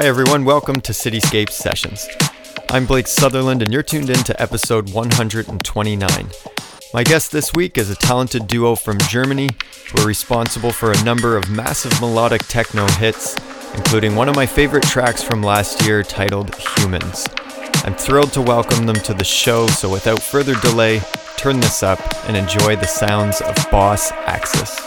Hi, everyone. Welcome to Cityscape Sessions. I'm Blake Sutherland, and you're tuned in to episode 129. My guest this week is a talented duo from Germany who are responsible for a number of massive melodic techno hits, including one of my favorite tracks from last year titled Humans. I'm thrilled to welcome them to the show, so without further delay, turn this up and enjoy the sounds of Boss Axis.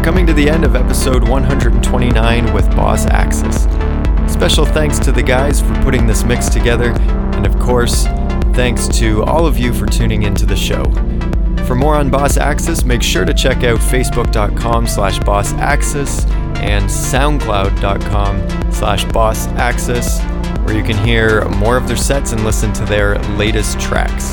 Are coming to the end of episode 129 with Boss Axis. Special thanks to the guys for putting this mix together, and of course, thanks to all of you for tuning into the show. For more on Boss Axis, make sure to check out facebook.com slash bossaxis and soundcloud.com slash bossaxis, where you can hear more of their sets and listen to their latest tracks.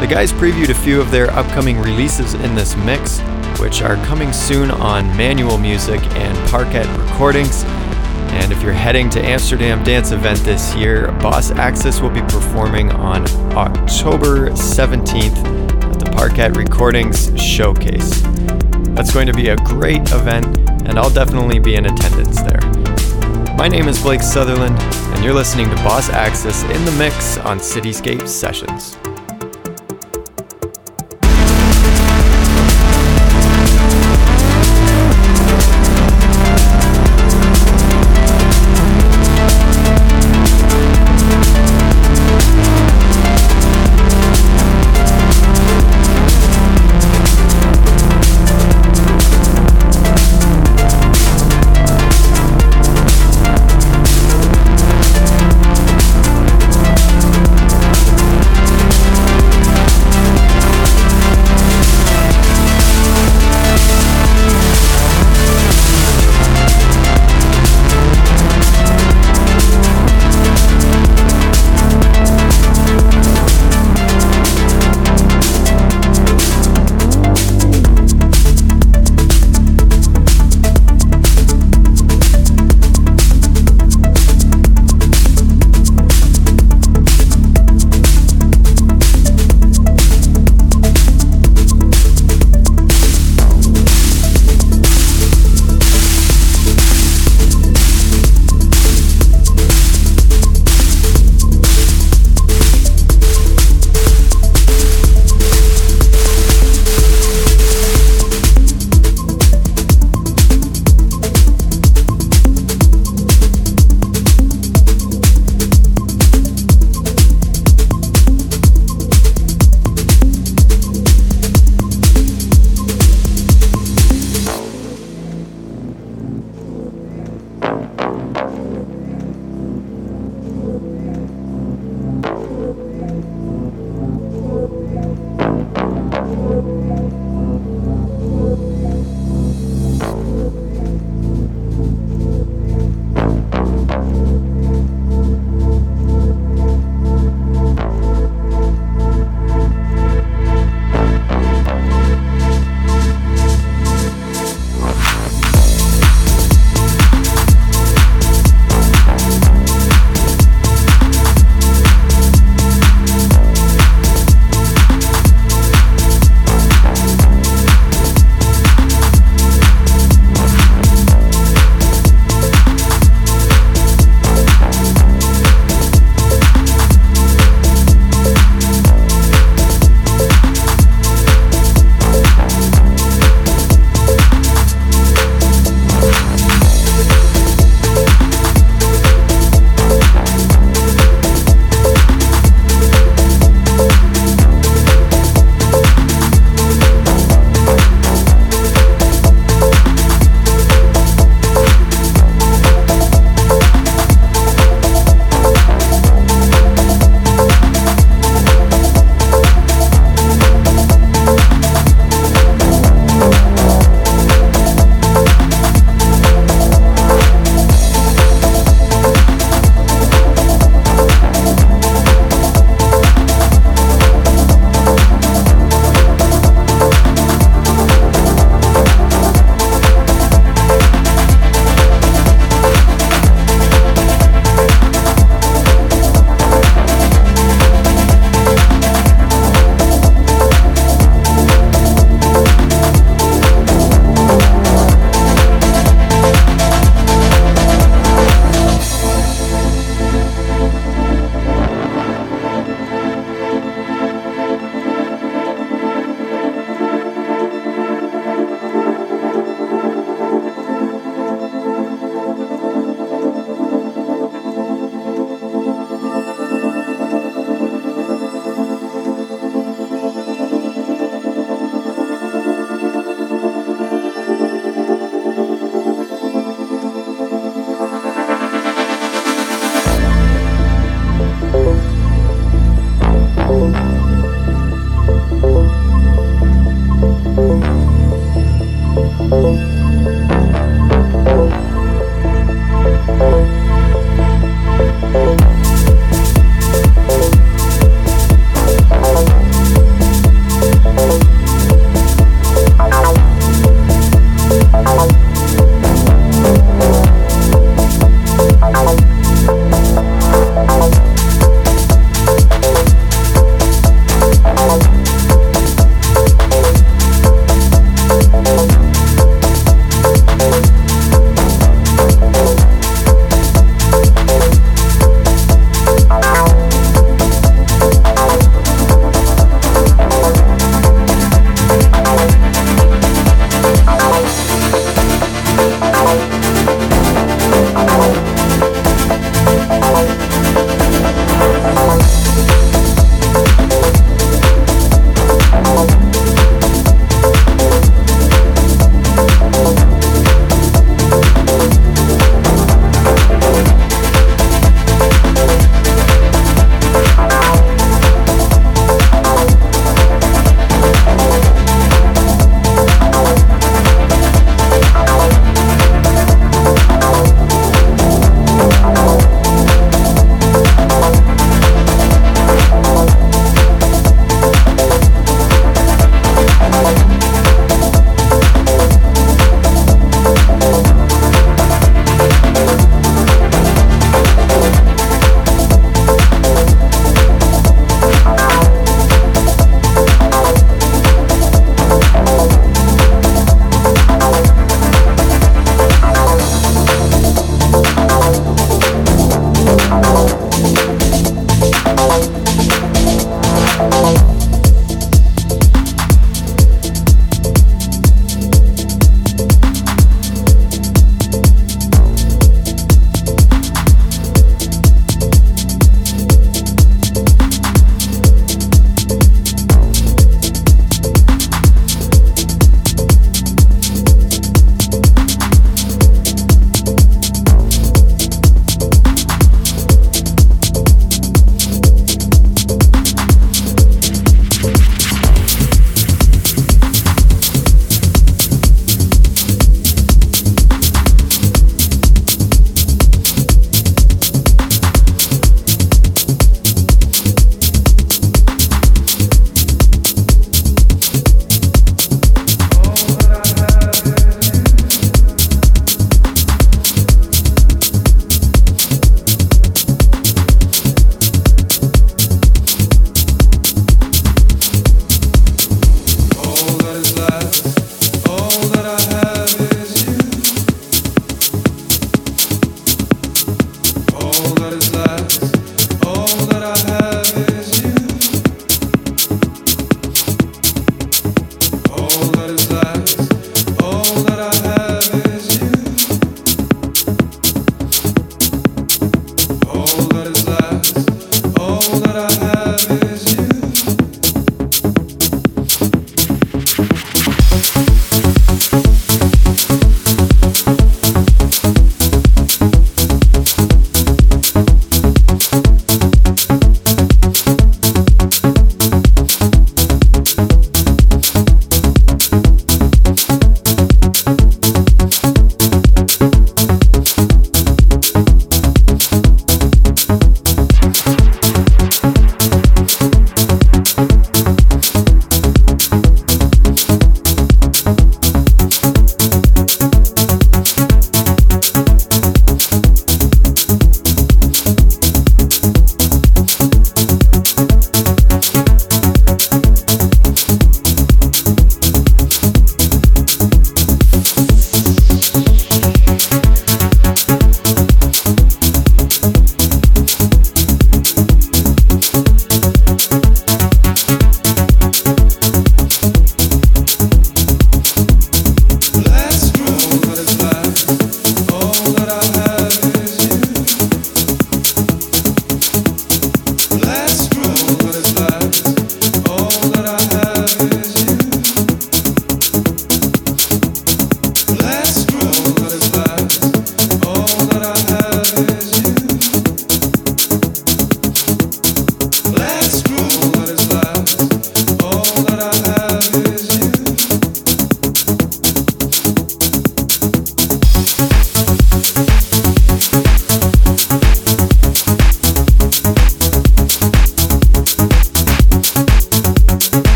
The guys previewed a few of their upcoming releases in this mix, which are coming soon on Manual Music and Parquet Recordings. And if you're heading to Amsterdam Dance Event this year, Boss Axis will be performing on October 17th at the Parquet Recordings Showcase. That's going to be a great event, and I'll definitely be in attendance there. My name is Blake Sutherland, and you're listening to Boss Axis in the Mix on Cityscape Sessions.